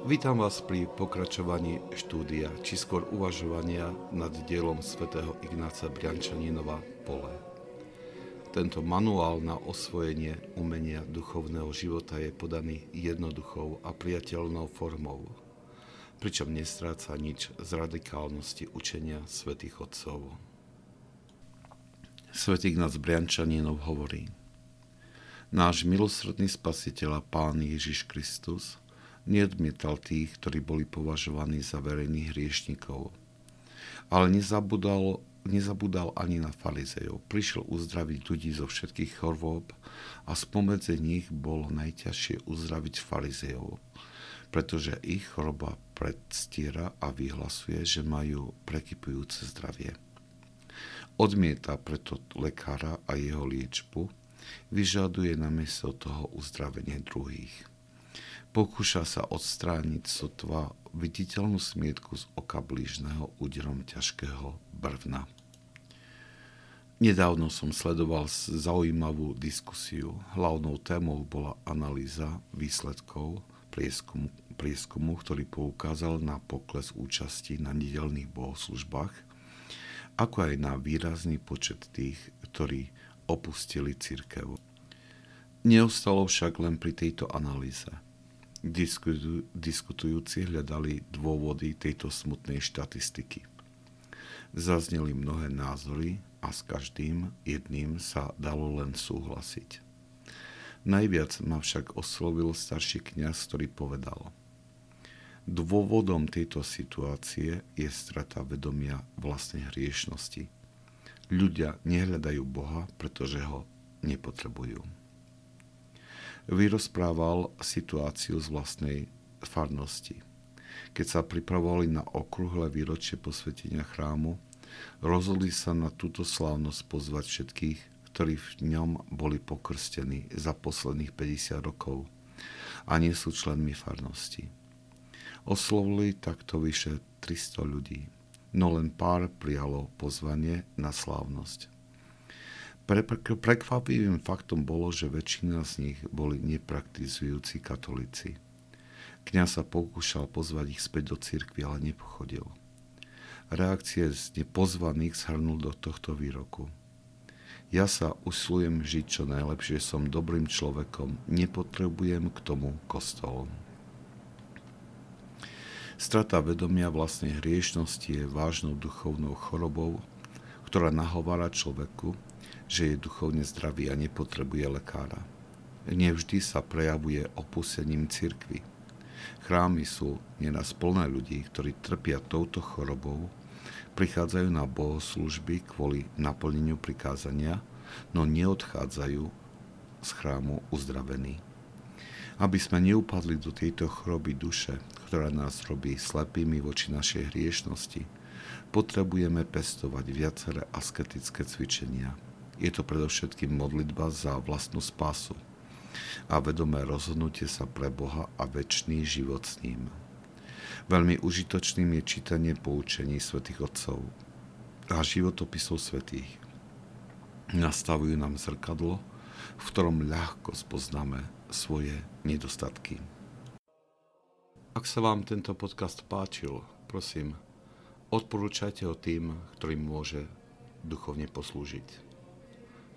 Vítam vás pri pokračovaní štúdia, či skôr uvažovania nad dielom svätého Ignáca Briančaninova Pole. Tento manuál na osvojenie umenia duchovného života je podaný jednoduchou a priateľnou formou, pričom nestráca nič z radikálnosti učenia svätých Otcov. Svetý Ignác Briančaninov hovorí Náš milosrdný spasiteľ a Pán Ježiš Kristus – neodmietal tých, ktorí boli považovaní za verejných hriešnikov. Ale nezabudal, nezabudal ani na farizejov. Prišiel uzdraviť ľudí zo všetkých chorôb a spomedze nich bolo najťažšie uzdraviť farizejov, pretože ich choroba predstiera a vyhlasuje, že majú prekypujúce zdravie. Odmieta preto lekára a jeho liečbu, vyžaduje namiesto toho uzdravenie druhých. Pokúša sa odstrániť sotva viditeľnú smietku z oka blížneho úderom ťažkého brvna. Nedávno som sledoval zaujímavú diskusiu. Hlavnou témou bola analýza výsledkov prieskumu, prieskumu, ktorý poukázal na pokles účasti na nedelných bohoslužbách, ako aj na výrazný počet tých, ktorí opustili církev. Neostalo však len pri tejto analýze – diskutujúci hľadali dôvody tejto smutnej štatistiky. Zazneli mnohé názory a s každým jedným sa dalo len súhlasiť. Najviac ma však oslovil starší kňaz, ktorý povedal Dôvodom tejto situácie je strata vedomia vlastnej hriešnosti. Ľudia nehľadajú Boha, pretože ho nepotrebujú vyrozprával situáciu z vlastnej farnosti. Keď sa pripravovali na okrúhle výročie posvetenia chrámu, rozhodli sa na túto slávnosť pozvať všetkých, ktorí v ňom boli pokrstení za posledných 50 rokov a nie sú členmi farnosti. Oslovili takto vyše 300 ľudí, no len pár prijalo pozvanie na slávnosť. Prekvapivým faktom bolo, že väčšina z nich boli nepraktizujúci katolíci. Kňaz sa pokúšal pozvať ich späť do cirkvi, ale nepochodil. Reakcie z nepozvaných zhrnul do tohto výroku. Ja sa usilujem žiť čo najlepšie, som dobrým človekom, nepotrebujem k tomu kostol. Strata vedomia vlastnej hriešnosti je vážnou duchovnou chorobou, ktorá nahovára človeku, že je duchovne zdravý a nepotrebuje lekára. Nevždy sa prejavuje opustením cirkvy. Chrámy sú neraz plné ľudí, ktorí trpia touto chorobou, prichádzajú na bohoslužby kvôli naplneniu prikázania, no neodchádzajú z chrámu uzdravení. Aby sme neupadli do tejto choroby duše, ktorá nás robí slepými voči našej hriešnosti, potrebujeme pestovať viaceré asketické cvičenia – je to predovšetkým modlitba za vlastnú spásu a vedomé rozhodnutie sa pre Boha a väčší život s ním. Veľmi užitočným je čítanie poučení svätých Otcov a životopisov svätých. Nastavujú nám zrkadlo, v ktorom ľahko spoznáme svoje nedostatky. Ak sa vám tento podcast páčil, prosím, odporúčajte ho tým, ktorým môže duchovne poslúžiť.